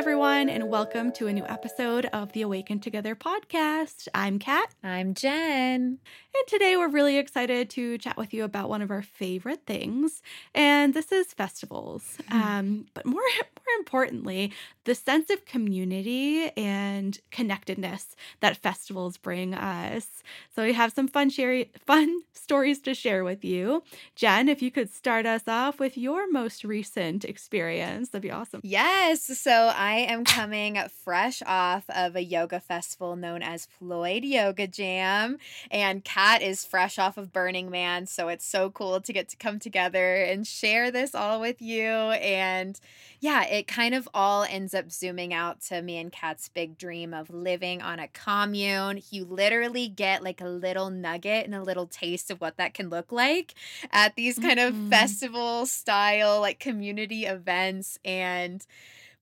everyone, and welcome to a new episode of the Awaken Together podcast. I'm Kat. I'm Jenn. And today we're really excited to chat with you about one of our favorite things, and this is festivals. Mm. Um, but more, more importantly, the sense of community and connectedness that festivals bring us. So we have some fun, share, fun stories to share with you. Jenn, if you could start us off with your most recent experience, that'd be awesome. Yes. So I am coming fresh off of a yoga festival known as Floyd Yoga Jam, and Kat is fresh off of Burning Man. So it's so cool to get to come together and share this all with you. And yeah, it kind of all ends up zooming out to me and Kat's big dream of living on a commune. You literally get like a little nugget and a little taste of what that can look like at these kind mm-hmm. of festival style, like community events. And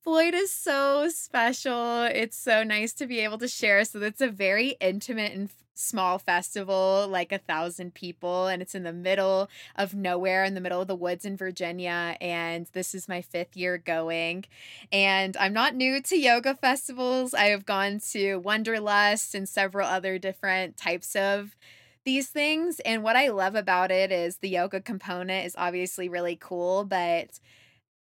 Floyd is so special. It's so nice to be able to share. So it's a very intimate and small festival, like a thousand people, and it's in the middle of nowhere, in the middle of the woods in Virginia. And this is my fifth year going. And I'm not new to yoga festivals. I have gone to Wanderlust and several other different types of these things. And what I love about it is the yoga component is obviously really cool, but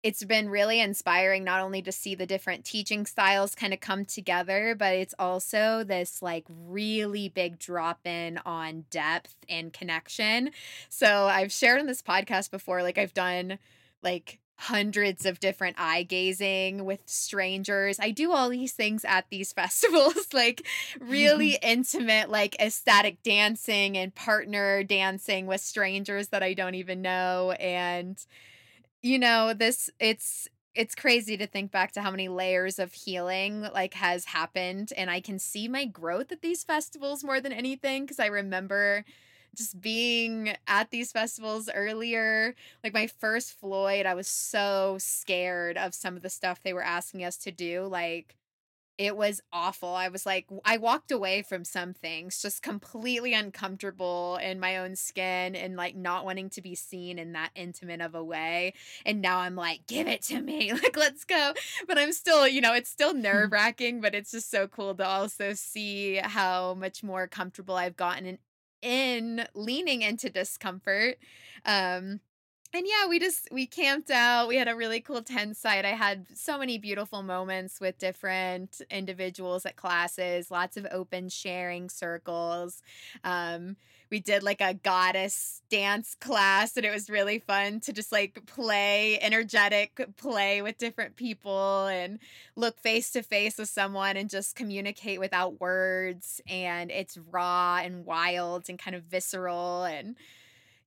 it's been really inspiring not only to see the different teaching styles kind of come together, but it's also this like really big drop in on depth and connection. So I've shared in this podcast before, like I've done like hundreds of different eye gazing with strangers. I do all these things at these festivals, like mm-hmm. really intimate, like ecstatic dancing and partner dancing with strangers that I don't even know. And you know, this it's it's crazy to think back to how many layers of healing like has happened and I can see my growth at these festivals more than anything cuz I remember just being at these festivals earlier like my first Floyd I was so scared of some of the stuff they were asking us to do like it was awful. I was like, I walked away from some things just completely uncomfortable in my own skin and like not wanting to be seen in that intimate of a way. And now I'm like, give it to me. Like, let's go. But I'm still, you know, it's still nerve wracking, but it's just so cool to also see how much more comfortable I've gotten in, in leaning into discomfort. Um, and yeah, we just we camped out. We had a really cool tent site. I had so many beautiful moments with different individuals at classes, lots of open sharing circles. Um, we did like a goddess dance class and it was really fun to just like play energetic play with different people and look face to face with someone and just communicate without words and it's raw and wild and kind of visceral and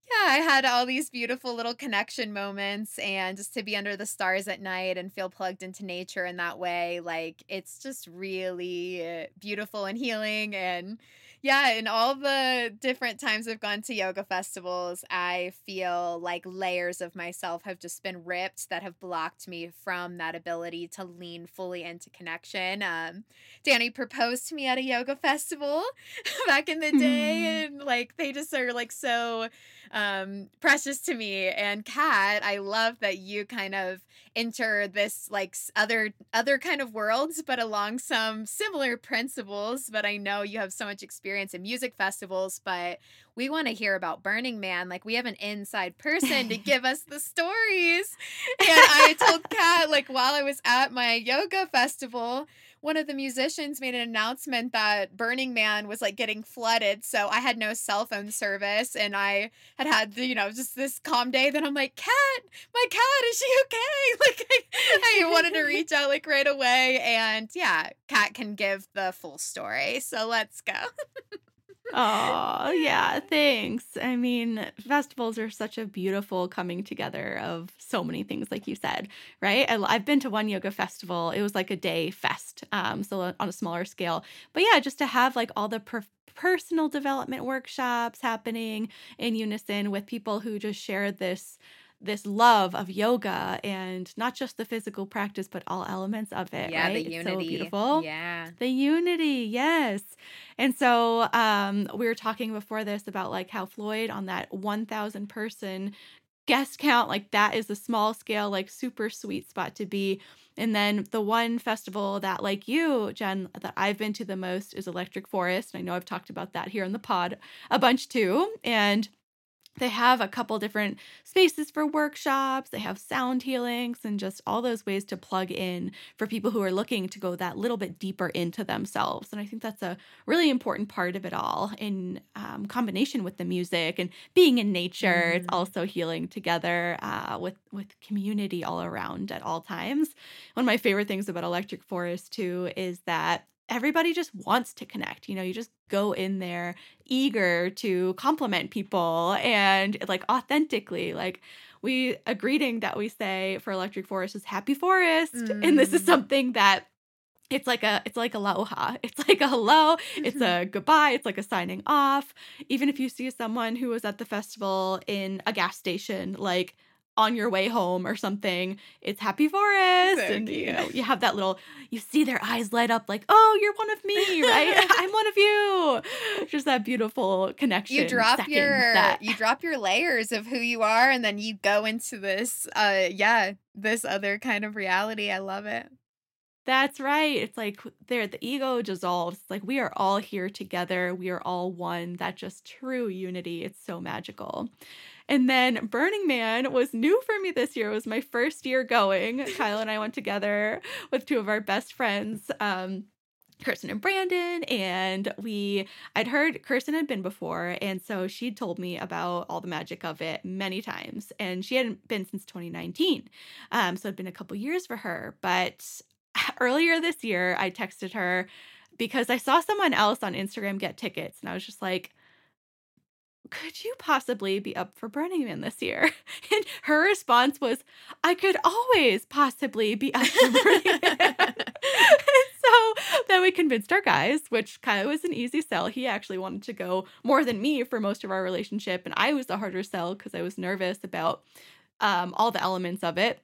yeah, I had all these beautiful little connection moments and just to be under the stars at night and feel plugged into nature in that way. Like, it's just really uh, beautiful and healing. And yeah, in all the different times I've gone to yoga festivals, I feel like layers of myself have just been ripped that have blocked me from that ability to lean fully into connection. Um, Danny proposed to me at a yoga festival back in the day, and like they just are like so um, precious to me. And Kat, I love that you kind of enter this like other other kind of worlds, but along some similar principles. But I know you have so much experience in music festivals, but we want to hear about Burning Man. Like we have an inside person to give us the stories. And I told Kat, like while I was at my yoga festival, one of the musicians made an announcement that Burning Man was like getting flooded. So I had no cell phone service and I had had, the, you know, just this calm day. Then I'm like, Kat, my Kat, is she okay? Like, I, I wanted to reach out like right away. And yeah, Kat can give the full story. So let's go. Oh, yeah, thanks. I mean, festivals are such a beautiful coming together of so many things, like you said, right? I, have been to one yoga festival. It was like a day fest, um, so on a smaller scale. But yeah, just to have like all the per- personal development workshops happening in unison with people who just share this this love of yoga and not just the physical practice, but all elements of it. Yeah, right? the unity. so beautiful. Yeah. The unity, yes. And so um, we were talking before this about like how Floyd on that 1,000 person guest count, like that is a small scale, like super sweet spot to be. And then the one festival that, like you, Jenn, that I've been to the most is Electric Forest. And I know I've talked about that here in the pod a bunch too. And they have a couple different spaces for workshops, they have sound healings, and just all those ways to plug in for people who are looking to go that little bit deeper into themselves. And I think that's a really important part of it all in um, combination with the music and being in nature. Mm. It's also healing together uh, with, with community all around at all times. One of my favorite things about Electric Forest, too, is that everybody just wants to connect. You know, you just go in there eager to compliment people and like authentically. Like we a greeting that we say for Electric Forest is happy forest. Mm. And this is mm. something that it's like a it's like aloha. It's like a hello, it's a goodbye, it's like a signing off. Even if you see someone who was at the festival in a gas station, like on your way home or something, it's Happy Forest. So and you know, you have that little you see their eyes light up like, oh, you're one of me, right? I'm one of you. Just that beautiful connection. You drop your that... you drop your layers of who you are and then you go into this uh yeah, this other kind of reality. I love it. That's right. It's like there the ego dissolves. It's like we are all here together. We are all one. That just true unity. It's so magical. And then Burning Man was new for me this year. It was my first year going. Kyle and I went together with two of our best friends. Um, Kirsten and Brandon, and we I'd heard Kirsten had been before, and so she'd told me about all the magic of it many times, and she hadn't been since 2019, um, so it'd been a couple years for her. But earlier this year, I texted her because I saw someone else on Instagram get tickets, and I was just like, could you possibly be up for Burning Man this year? And her response was, I could always possibly be up for Burning Man. so then we convinced our guys, which kind of was an easy sell. He actually wanted to go more than me for most of our relationship. And I was the harder sell because I was nervous about um, all the elements of it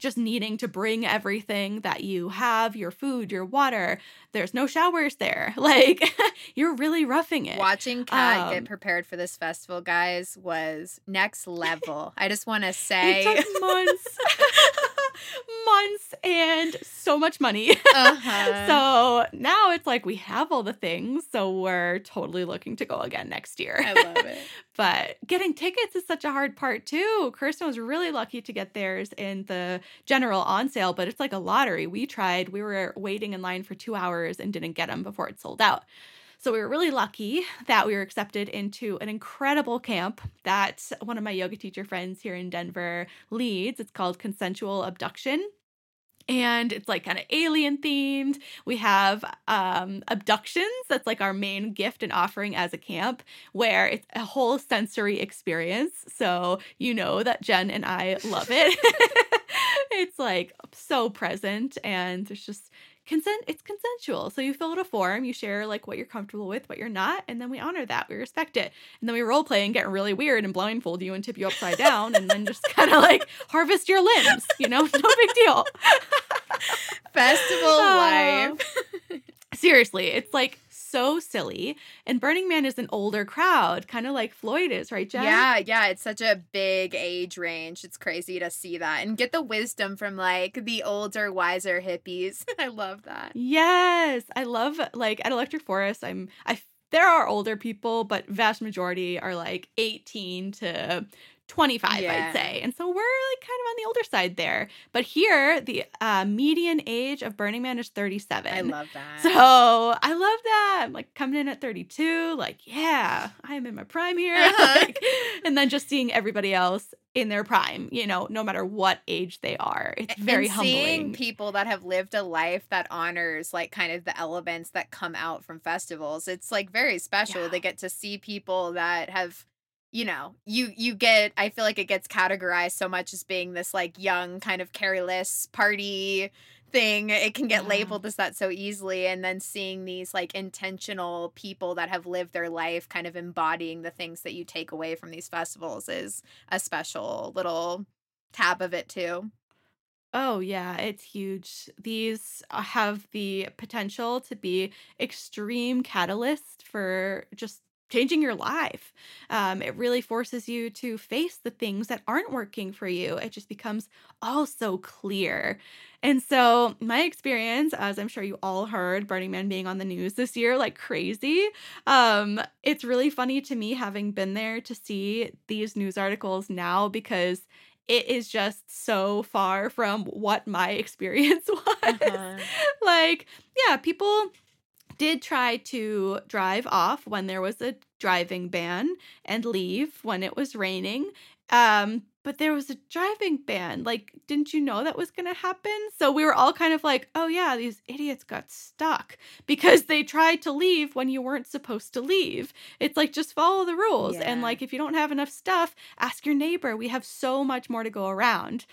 just needing to bring everything that you have your food, your water. There's no showers there. Like, you're really roughing it. Watching Kat um, get prepared for this festival, guys, was next level. I just want to say. It took months. months and so much money. Uh-huh. so now it's like we have all the things. So we're totally looking to go again next year. I love it. but getting tickets is such a hard part too. Kirsten was really lucky to get theirs in the general on sale, but it's like a lottery. We tried, we were waiting in line for two hours and didn't get them before it sold out. So we were really lucky that we were accepted into an incredible camp that one of my yoga teacher friends here in Denver leads. It's called Consensual Abduction and it's like kind of alien themed. We have um, abductions. That's like our main gift and offering as a camp, where it's a whole sensory experience. So you know that Jenn and I love it. it's like so present, and there's just consent it's consensual. So you fill out a form you share like what you're comfortable with what you're not and then we honor that we respect it. And then we role play and get really weird and blindfold you and tip you upside down and then just kind of like harvest your limbs you know? No big deal. Festival uh, life seriously it's like so silly. And Burning Man is an older crowd, kind of like Floyd is, right, Jenn? Yeah, yeah. It's such a big age range. It's crazy to see that and get the wisdom from like the older, wiser hippies. I love that. Yes. I love like at Electric Forest, I'm I there are older people, but vast majority are like 18 to 25, yeah. I'd say. And so we're like kind of on the older side there. But here, the uh, median age of Burning Man is 37. I love that. So I love that. I'm like coming in at 32, like, yeah, I am in my prime here. Uh-huh. like, and then just seeing everybody else in their prime, you know, no matter what age they are. It's very and humbling. Seeing people that have lived a life that honors like kind of the elements that come out from festivals. It's like very special. Yeah. They get to see people that have you know you you get i feel like it gets categorized so much as being this like young kind of careless party thing it can get yeah. labeled as that so easily and then seeing these like intentional people that have lived their life kind of embodying the things that you take away from these festivals is a special little tab of it too Oh, yeah, it's huge. These uh, have the potential to be extreme catalyst for just changing your life. Um, it really forces you to face the things that aren't working for you. It just becomes all so clear. And so, my experience, as I'm sure you all heard, Burning Man being on the news this year like crazy, um, it's really funny to me having been there to see these news articles now because it is just so far from what my experience was. Uh-huh. like, yeah, people did try to drive off when there was a driving ban and leave when it was raining. Um, but there was a driving ban. Like, didn't you know that was going to happen? So we were all kind of like, oh, yeah, these idiots got stuck because they tried to leave when you weren't supposed to leave. It's like, just follow the rules. Yeah. And like, if you don't have enough stuff, ask your neighbor. We have so much more to go around.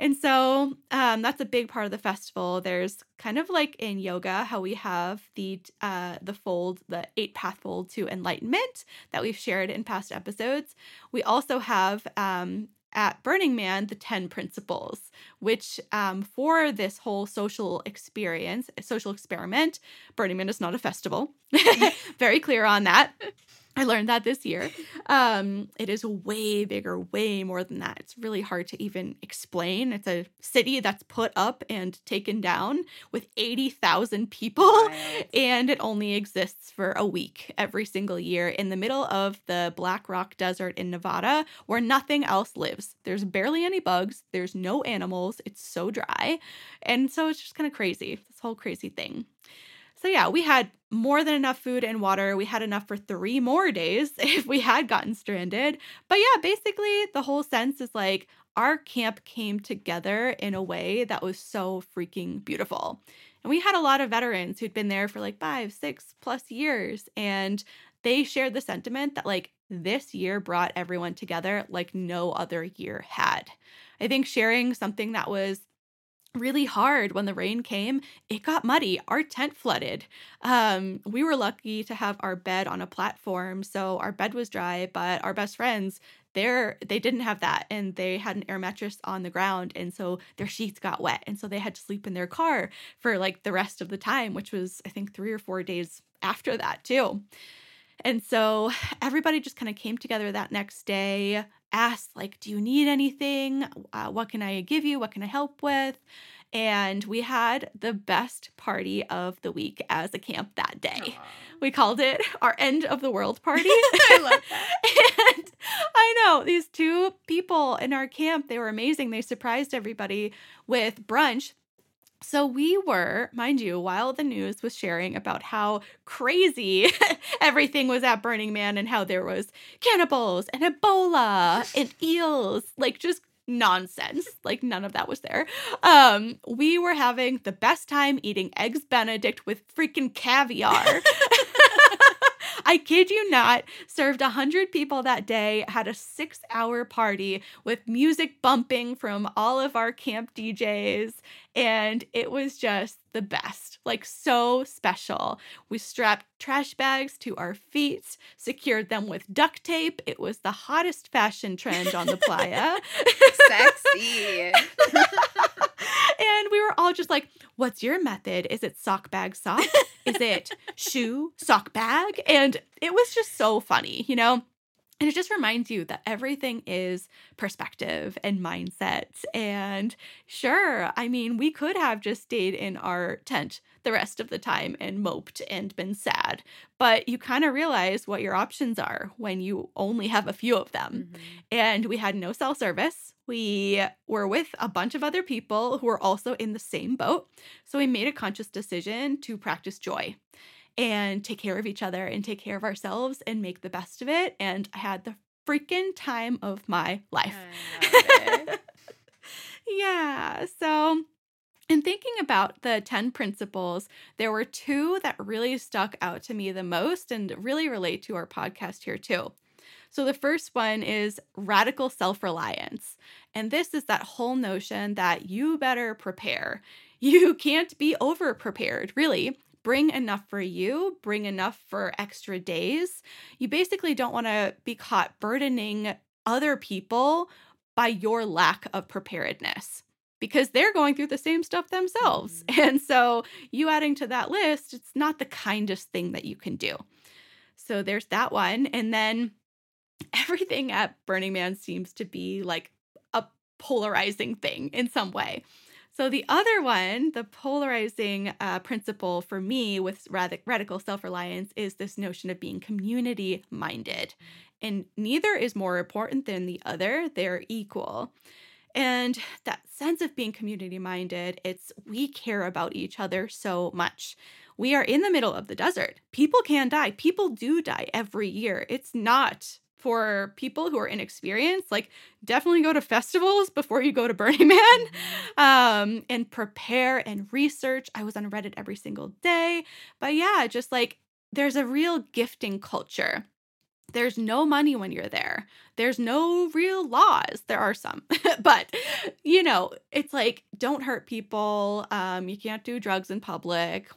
And so um, that's a big part of the festival. There's kind of like in yoga how we have the uh, the fold, the eight path fold to enlightenment that we've shared in past episodes. We also have um, at Burning Man the 10 principles, which um, for this whole social experience, social experiment, Burning Man is not a festival. Very clear on that. I learned that this year. Um, it is way bigger, way more than that. It's really hard to even explain. It's a city that's put up and taken down with 80,000 people, and it only exists for a week every single year in the middle of the Black Rock Desert in Nevada where nothing else lives. There's barely any bugs, there's no animals, it's so dry. And so it's just kind of crazy, this whole crazy thing. So, yeah, we had more than enough food and water. We had enough for three more days if we had gotten stranded. But yeah, basically, the whole sense is like our camp came together in a way that was so freaking beautiful. And we had a lot of veterans who'd been there for like five, six plus years. And they shared the sentiment that like this year brought everyone together like no other year had. I think sharing something that was really hard when the rain came. It got muddy. Our tent flooded. Um, we were lucky to have our bed on a platform so our bed was dry but our best friends there they didn't have that and they had an air mattress on the ground and so their sheets got wet and so they had to sleep in their car for like the rest of the time which was i think 3 or 4 days after that too. And so everybody just kind of came together that next day asked like do you need anything? Uh, what can i give you? What can i help with? And we had the best party of the week as a camp that day. Aww. we called it our end of the world party. I love that. And i know these two people in our camp they were amazing. They surprised everybody with brunch so we were, mind you, while the news was sharing about how crazy everything was at Burning Man and how there was cannibals and Ebola and eels, like just nonsense. Like none of that was there. Um, we were having the best time eating eggs benedict with freaking caviar. I kid you not, served 100 people that day, had a six hour party with music bumping from all of our camp DJs, and it was just the best, like so special. We strapped trash bags to our feet, secured them with duct tape. It was the hottest fashion trend on the playa. Sexy. and we were all just like, What's your method? Is it sock bag sock? Is it shoe sock bag? And it was just so funny, you know? And it just reminds you that everything is perspective and mindset. And sure, I mean, we could have just stayed in our tent the rest of the time and moped and been sad, but you kind of realize what your options are when you only have a few of them. Mm-hmm. And we had no cell service. We were with a bunch of other people who were also in the same boat. So we made a conscious decision to practice joy and take care of each other and take care of ourselves and make the best of it. And I had the freaking time of my life. yeah. So, in thinking about the 10 principles, there were two that really stuck out to me the most and really relate to our podcast here, too. So, the first one is radical self reliance. And this is that whole notion that you better prepare. You can't be over prepared, really bring enough for you, bring enough for extra days. You basically don't want to be caught burdening other people by your lack of preparedness because they're going through the same stuff themselves. Mm-hmm. And so, you adding to that list, it's not the kindest thing that you can do. So there's that one. And then everything at Burning Man seems to be like a polarizing thing in some way. So the other one, the polarizing uh, principle for me with rad- radical self-reliance is this notion of being community minded. And neither is more important than the other, they're equal. And that sense of being community minded, it's we care about each other so much. We are in the middle of the desert. People can die. People do die every year. It's not for people who are inexperienced, like definitely go to festivals before you go to Burning Man mm-hmm. um, and prepare and research. I was on Reddit every single day. But yeah, just like there's a real gifting culture there's no money when you're there. There's no real laws. There are some, but you know, it's like don't hurt people. Um, you can't do drugs in public.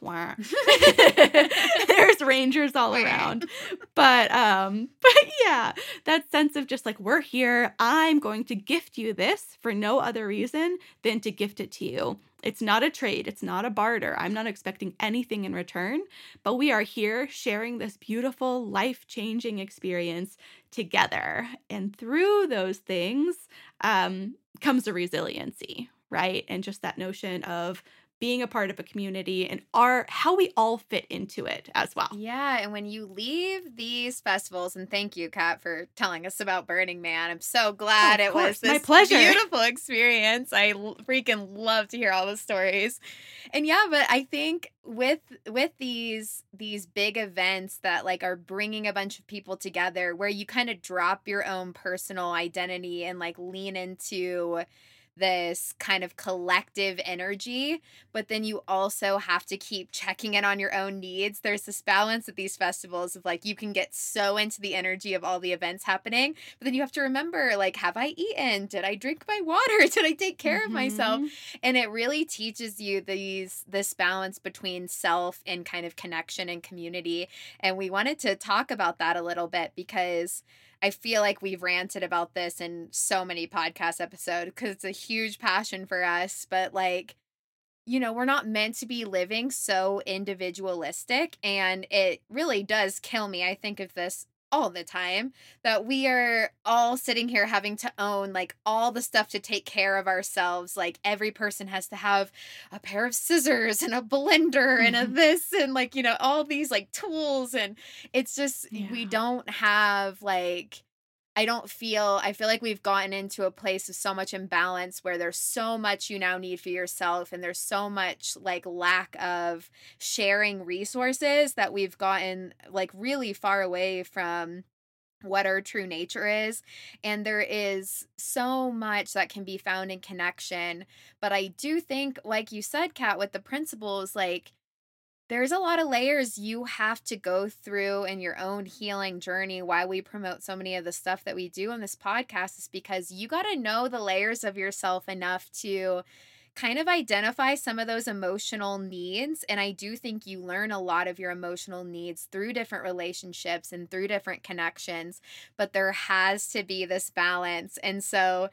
There's rangers all around, but um, but yeah, that sense of just like we're here. I'm going to gift you this for no other reason than to gift it to you. It's not a trade, it's not a barter. I'm not expecting anything in return, but we are here sharing this beautiful, life changing experience together. And through those things um, comes a resiliency, right? And just that notion of being a part of a community and our how we all fit into it as well. Yeah, and when you leave these festivals, and thank you, Kat, for telling us about Burning Man. I'm so glad oh, it course. was this My pleasure. beautiful experience. I freaking love to hear all the stories. And yeah, but I think with with these these big events that like are bringing a bunch of people together where you kind of drop your own personal identity and like lean into this kind of collective energy, but then you also have to keep checking in on your own needs. There's this balance at these festivals of like you can get so into the energy of all the events happening, but then you have to remember like, have I eaten? Did I drink my water? Did I take care mm-hmm. of myself? Mm-hmm. And it really teaches you these this balance between self and kind of connection and community. And we wanted to talk about that a little bit because I feel like we've ranted about this in so many podcast episodes because it's a huge passion for us. But like, you know, we're not meant to be living so individualistic. And it really does kill me. I think of this all the time that we are all sitting here having to own like all the stuff to take care of ourselves like every person has to have a pair of scissors and a blender and a mm-hmm. this and like you know all these like tools and it's just yeah. we don't have like I don't feel I feel like we've gotten into a place of so much imbalance where there's so much you now need for yourself and there's so much like lack of sharing resources that we've gotten like really far away from what our true nature is. And there is so much that can be found in connection. But I do think, like you said, Kat, with the principles, like there's a lot of layers you have to go through in your own healing journey. Why we promote so many of the stuff that we do on this podcast is because you got to know the layers of yourself enough to kind of identify some of those emotional needs. And I do think you learn a lot of your emotional needs through different relationships and through different connections, but there has to be this balance. And so,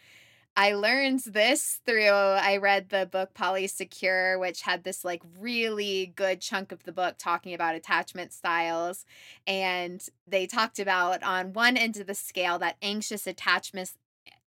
I learned this through I read the book Polysecure, which had this like really good chunk of the book talking about attachment styles. And they talked about on one end of the scale that anxious attachment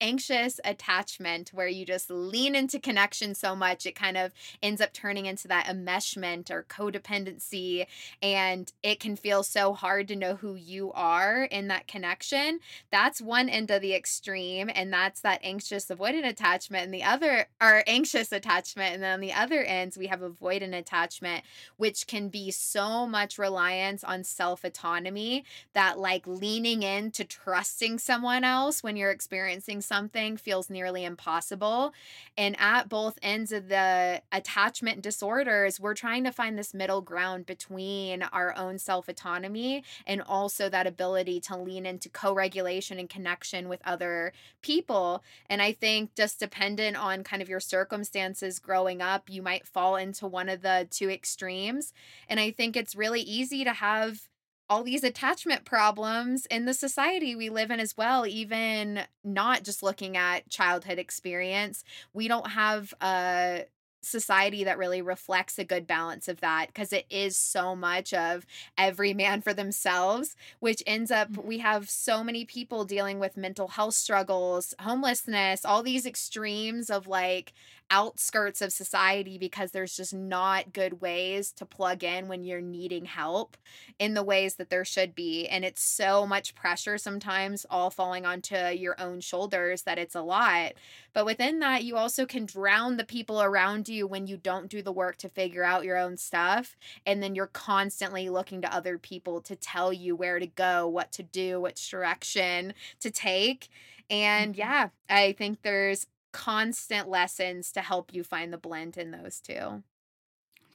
anxious attachment where you just lean into connection so much it kind of ends up turning into that enmeshment or codependency. And it can feel so hard to know who you are in that connection. That's one end of the extreme and that's that anxious avoidant attachment and the other are anxious attachment and then on the other ends we have avoidant attachment which can be so much reliance on self autonomy that like leaning into trusting someone else when you're experiencing something feels nearly impossible. And at both ends of the attachment disorders, we're trying to find this middle ground between our own self autonomy and also that ability to lean into co regulation and connection with other people. And I think just dependent on kind of your circumstances growing up, you might fall into one of the two extremes. And I think it's really easy to have all these attachment problems in the society we live in as well even not just looking at childhood experience we don't have a society that really reflects a good balance of that because it is so much of every man for themselves which ends up Mm. we have so many people dealing with mental health struggles homelessness all these extremes of like outskirts of society because there's just not good ways to plug in when you're needing help in the ways that there should be and it's so much pressure sometimes all falling onto your own shoulders that it's a lot but within that, you also can drown the people around you when you don't do the work to figure out your own stuff. And then you're constantly looking to other people to tell you where to go, what to do, which direction to take. And Mhm. yeah, I think there's constant lessons to help you find the blend in those two.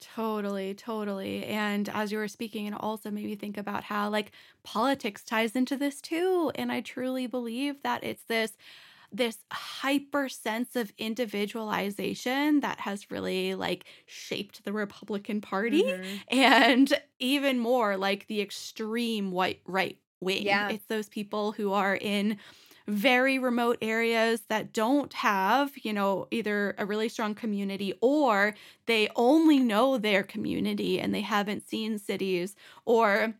Totally, totally. And as you were speaking, it also made me think about how like politics ties into this too. And I truly believe that it's this this hyper sense of individualization that has really like shaped the Republican Party Mhm. and even more like the extreme white right wing. Yeah. It's those people who are in very remote areas that don't have, you know, either a really strong community or they only know their community and they haven't seen cities or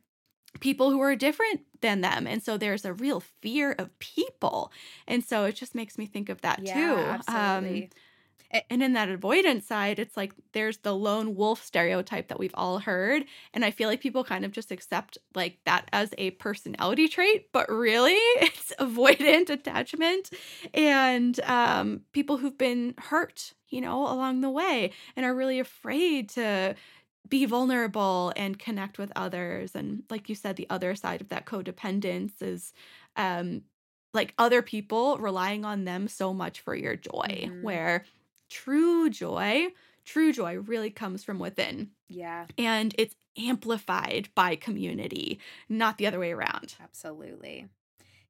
people who are different than them. And so there's a real fear of people. And so it just makes me think of that Yeah, too. absolutely. Um, and in that avoidance side, it's like there's the lone wolf stereotype that we've all heard. And I feel like people kind of just accept like that as a personality trait, but really it's avoidant attachment and um, people who've been hurt, you know, along the way and are really afraid to be vulnerable and connect with others. And like you said, the other side of that codependence is um, like other people relying on them so much for your joy, Mhm. where true joy, true joy really comes from within yeah, and it's amplified by community, not the other way around. absolutely.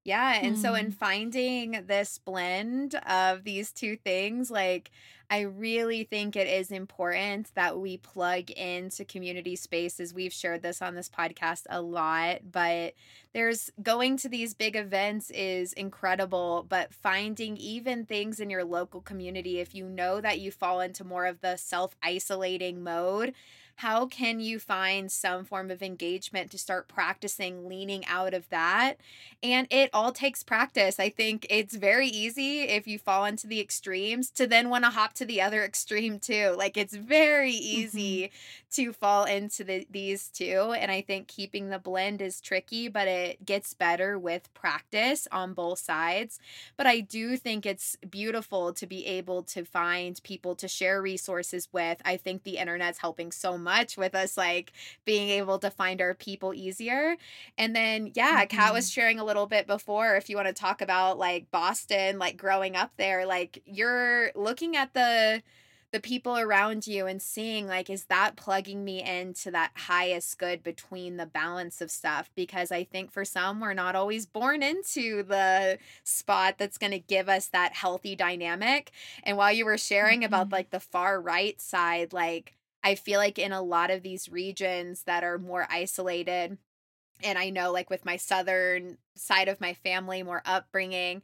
Yeah, and so in Hmm. finding this blend of these two things, like I really think it is important that we plug into community spaces. We've shared this on this podcast a lot, but there's going to these big events is incredible, but finding even things in your local community, if you know that you fall into more of the self isolating mode, how can you find some form of engagement to start practicing leaning out of that? And it all takes practice. I think it's very easy if you fall into the extremes to then want to hop to the other extreme too. Like it's very mm-hmm. easy to fall into the, these two. And I think keeping the blend is tricky, but it gets better with practice on both sides. But I do think it's beautiful to be able to find people to share resources with. I think the internet's helping so much with us, like being able to find our people easier. And then, yeah, Kat was sharing a little bit before. If you want to talk about like Boston, like growing up there, like you're looking at the the people around you and seeing like is that plugging me into that highest good between the balance of stuff because i think for some we're not always born into the spot that's going to give us that healthy dynamic and while you were sharing about Mhm. like the far right side like i feel like in a lot of these regions that are more isolated and i know like with my southern side of my family more upbringing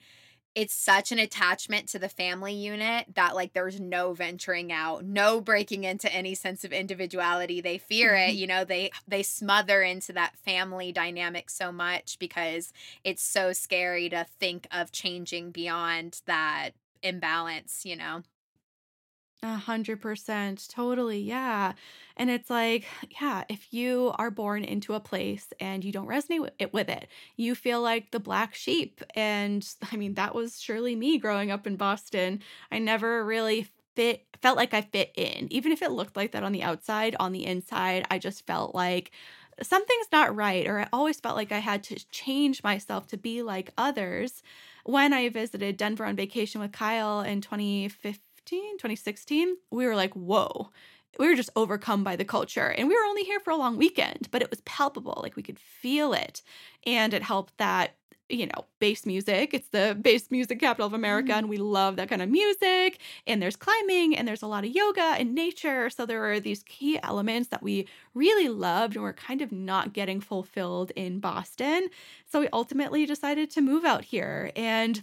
it's such an attachment to the family unit that like there's no venturing out no breaking into any sense of individuality they fear it Mhm. you know they they smother into that family dynamic so much because it's so scary to think of changing beyond that imbalance you know A hundred percent. Totally. Yeah. And it's like, yeah, if you are born into a place and you don't resonate with it, with it, you feel like the black sheep. And I mean, that was surely me growing up in Boston. I never really fit, felt like I fit in. Even if it looked like that on the outside, on the inside, I just felt like something's not right. Or I always felt like I had to change myself to be like others. When I visited Denver on vacation with Kyle in 2015, 2016, we were like, whoa. We were just overcome by the culture. And we were only here for a long weekend, but it was palpable. Like we could feel it. And it helped that, you know, bass music. It's the bass music capital of America. Mhm. And we love that kind of music. And there's climbing and there's a lot of yoga and nature. So there were these key elements that we really loved and were kind of not getting fulfilled in Boston. So we ultimately decided to move out here. And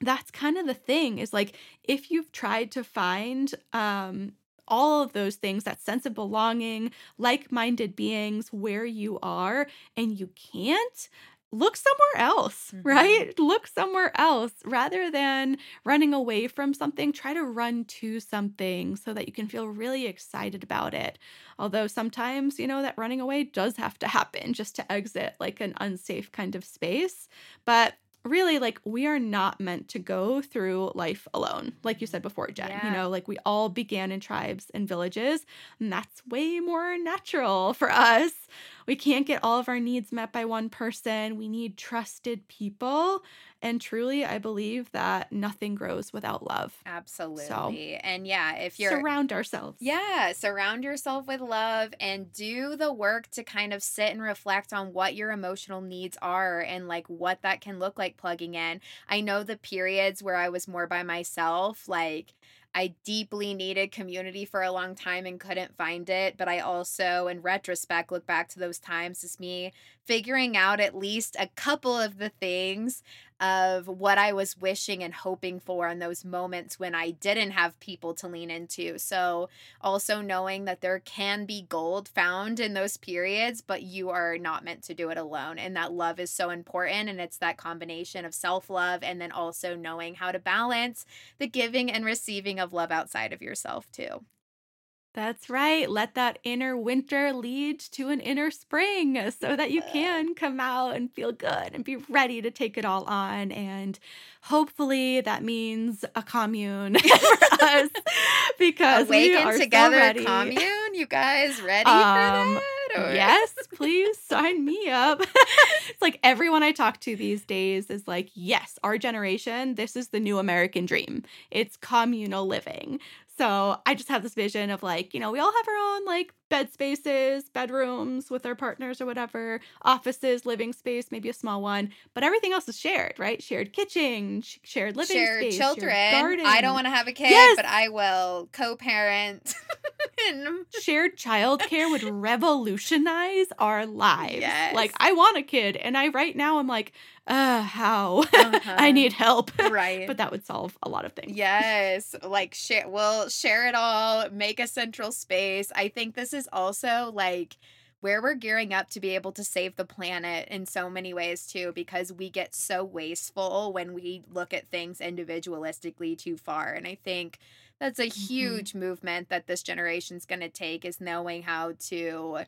that's kind of the thing is like if you've tried to find um all of those things, that sense of belonging, like minded beings where you are, and you can't, look somewhere else, mm-hmm. right? Look somewhere else rather than running away from something. Try to run to something so that you can feel really excited about it. Although sometimes, you know, that running away does have to happen just to exit like an unsafe kind of space. But really like we are not meant to go through life alone like you said before jen yeah. you know like we all began in tribes and villages and that's way more natural for us. We can't get all of our needs met by one person. We need trusted people and truly i believe that nothing grows without love absolutely so, and yeah if you're surround ourselves yeah surround yourself with love and do the work to kind of sit and reflect on what your emotional needs are and like what that can look like plugging in. I know the periods where I was more by myself, like I deeply needed community for a long time and couldn't find it. But I also, in retrospect, look back to those times as me figuring out at least a couple of the things of what I was wishing and hoping for in those moments when I didn't have people to lean into. So, also knowing that there can be gold found in those periods, but you are not meant to do it alone. And that love is so important. And it's that combination of self love and then also knowing how to balance the giving and receiving of love outside of yourself, too. That's right. Let that inner winter lead to an inner spring so that you can come out and feel good and be ready to take it all on. And hopefully that means a commune for us because Awaken we are together so ready. commune. You guys ready um, for that? Or? Yes, please sign me up. it's like everyone I talk to these days is like, yes, our generation, this is the new American dream. It's communal living. So I just have this vision of like, you know, we all have our own like bed spaces, bedrooms with our partners or whatever, offices, living space, maybe a small one, but everything else is shared, right? Shared kitchen, shared living shared space, children. Shared garden. I don't want to have a kid, yes. but I will co-parent. shared childcare would revolutionize our lives. Yes. Like I want a kid and I right now I'm like, uh, how? Uh-huh. I need help. Right. but that would solve a lot of things. Yes. Like share we'll share it all, make a central space. I think this is also like where we're gearing up to be able to save the planet in so many ways too because we get so wasteful when we look at things individualistically too far and i think that's a mm-hmm. huge movement that this generation's going to take is knowing how to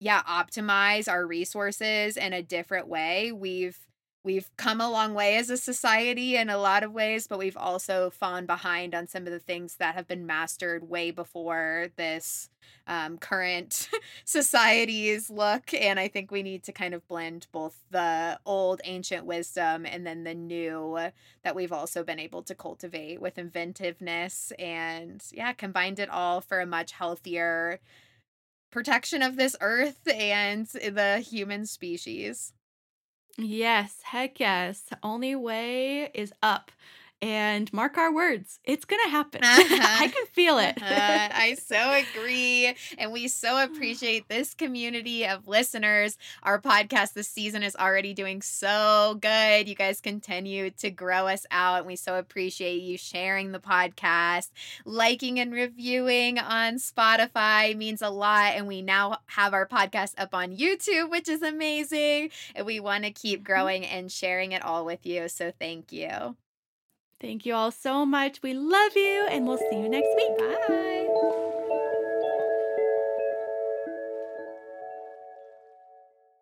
yeah optimize our resources in a different way we've we've come a long way as a society in a lot of ways, but we've also fallen behind on some of the things that have been mastered way before this um, current society's look. And I think we need to kind of blend both the old ancient wisdom and then the new that we've also been able to cultivate with inventiveness and, yeah, combined it all for a much healthier protection of this earth and the human species. Yes, heck yes. Only way is up. And mark our words, it's going to happen. Uh-huh. I can feel it. uh, I so agree. And we so appreciate this community of listeners. Our podcast this season is already doing so good. You guys continue to grow us out. And we so appreciate you sharing the podcast, liking and reviewing on Spotify means a lot. And we now have our podcast up on YouTube, which is amazing. And we want to keep mm-hmm. growing and sharing it all with you. So thank you. Thank you all so much. We love you, and we'll see you next week. Bye.